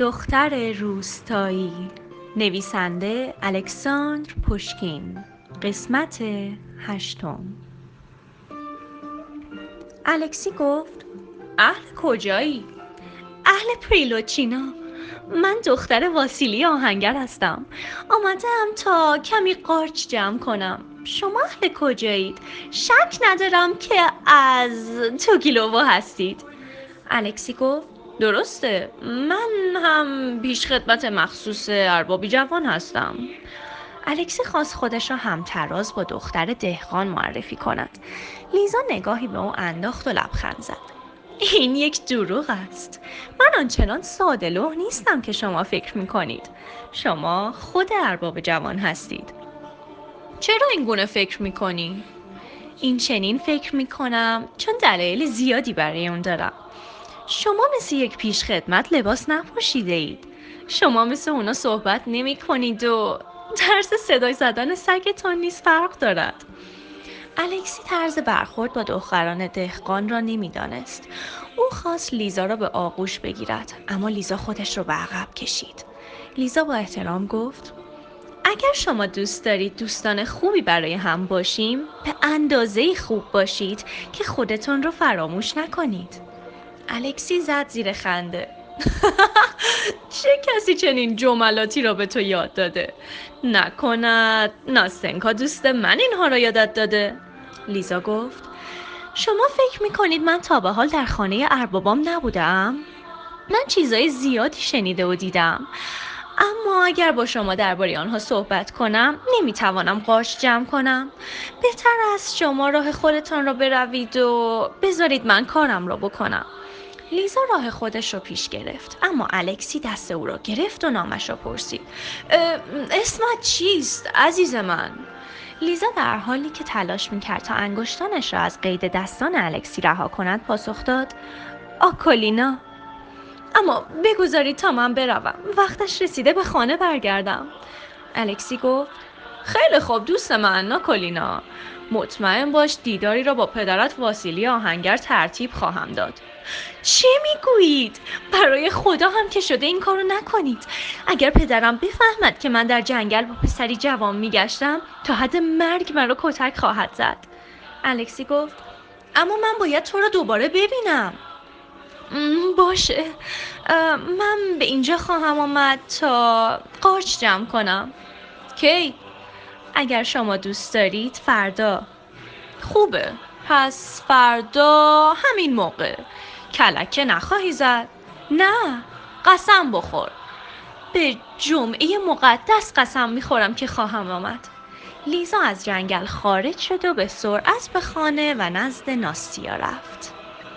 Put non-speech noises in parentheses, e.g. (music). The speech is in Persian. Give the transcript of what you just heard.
دختر روستایی. نویسنده الکساندر پوشکین. قسمت هشتم. الکسی گفت اهل کجایی؟ اهل پریلوچینا من دختر واسیلی آهنگر هستم. آمدم تا کمی قارچ جمع کنم. شما اهل کجایید؟ شک ندارم که از توگیلووا هستید. الکسی گفت درسته. من هم پیش خدمت مخصوص اربابی جوان هستم. الکسی خواست خودش را همتراز با دختر دهقان معرفی کند. لیزا نگاهی به او انداخت و لبخند زد. این یک دروغ است. من آنچنان ساده نیستم که شما فکر می کنید شما خود ارباب جوان هستید. چرا این گونه فکر می کنی؟ این چنین فکر می کنم چون دلایل زیادی برای اون دارم. شما مثل یک پیش خدمت لباس نپوشیده اید. شما مثل اونا صحبت نمی کنید و درس صدای زدن سگتان نیز فرق دارد. الکسی طرز برخورد با دختران دهقان را نمی‌دانست او خواست لیزا را به آغوش بگیرد اما لیزا خودش را به عقب کشید. لیزا با احترام گفت اگر شما دوست دارید دوستان خوبی برای هم باشیم به اندازه خوب باشید که خودتون رو فراموش نکنید. الکسی زد زیر خنده. (laughs) چه کسی چنین جملاتی را به تو یاد داده؟ نکند. ناستنکا دوست من اینها را یادت داده. لیزا گفت شما فکر می کنید من تا به حال در خانه اربابام نبودم؟ من چیزای زیادی شنیده و دیدم. اما اگر با شما درباره آنها صحبت کنم نمی‌توانم قاش جمع کنم. بهتر است شما راه خودتان را بروید و بذارید من کارم را بکنم. لیزا راه خودش رو پیش گرفت اما الکسی دست او را گرفت و نامش را پرسید. اسمت چیست عزیز من؟ لیزا در حالی که تلاش می‌کرد تا انگشتانش را از قید دستان الکسی رها کند پاسخ داد آکولینا. اما بگذارید تا من بروم. وقتش رسیده به خانه برگردم. الکسی گفت خیلی خوب دوست من ناکولینا مطمئن باش دیداری را با پدرت واسیلی آهنگر ترتیب خواهم داد. چه می‌گویید؟ برای خدا هم که شده این کارو نکنید. اگر پدرم بفهمد که من در جنگل با پسری جوان میگشتم تا حد مرگ مرا کتک خواهد زد. الکسی گفت اما من باید تو را دوباره ببینم. باشه. من به اینجا خواهم آمد تا قارچ جمع کنم. کی؟ اگر شما دوست دارید فردا. خوبه. پس فردا همین موقع. کلکه نخواهی زد. نه قسم بخور. به جمعه مقدس قسم می‌خورم که خواهم آمد. لیزا از جنگل خارج شد و به سرعت به خانه و نزد ناستیا رفت.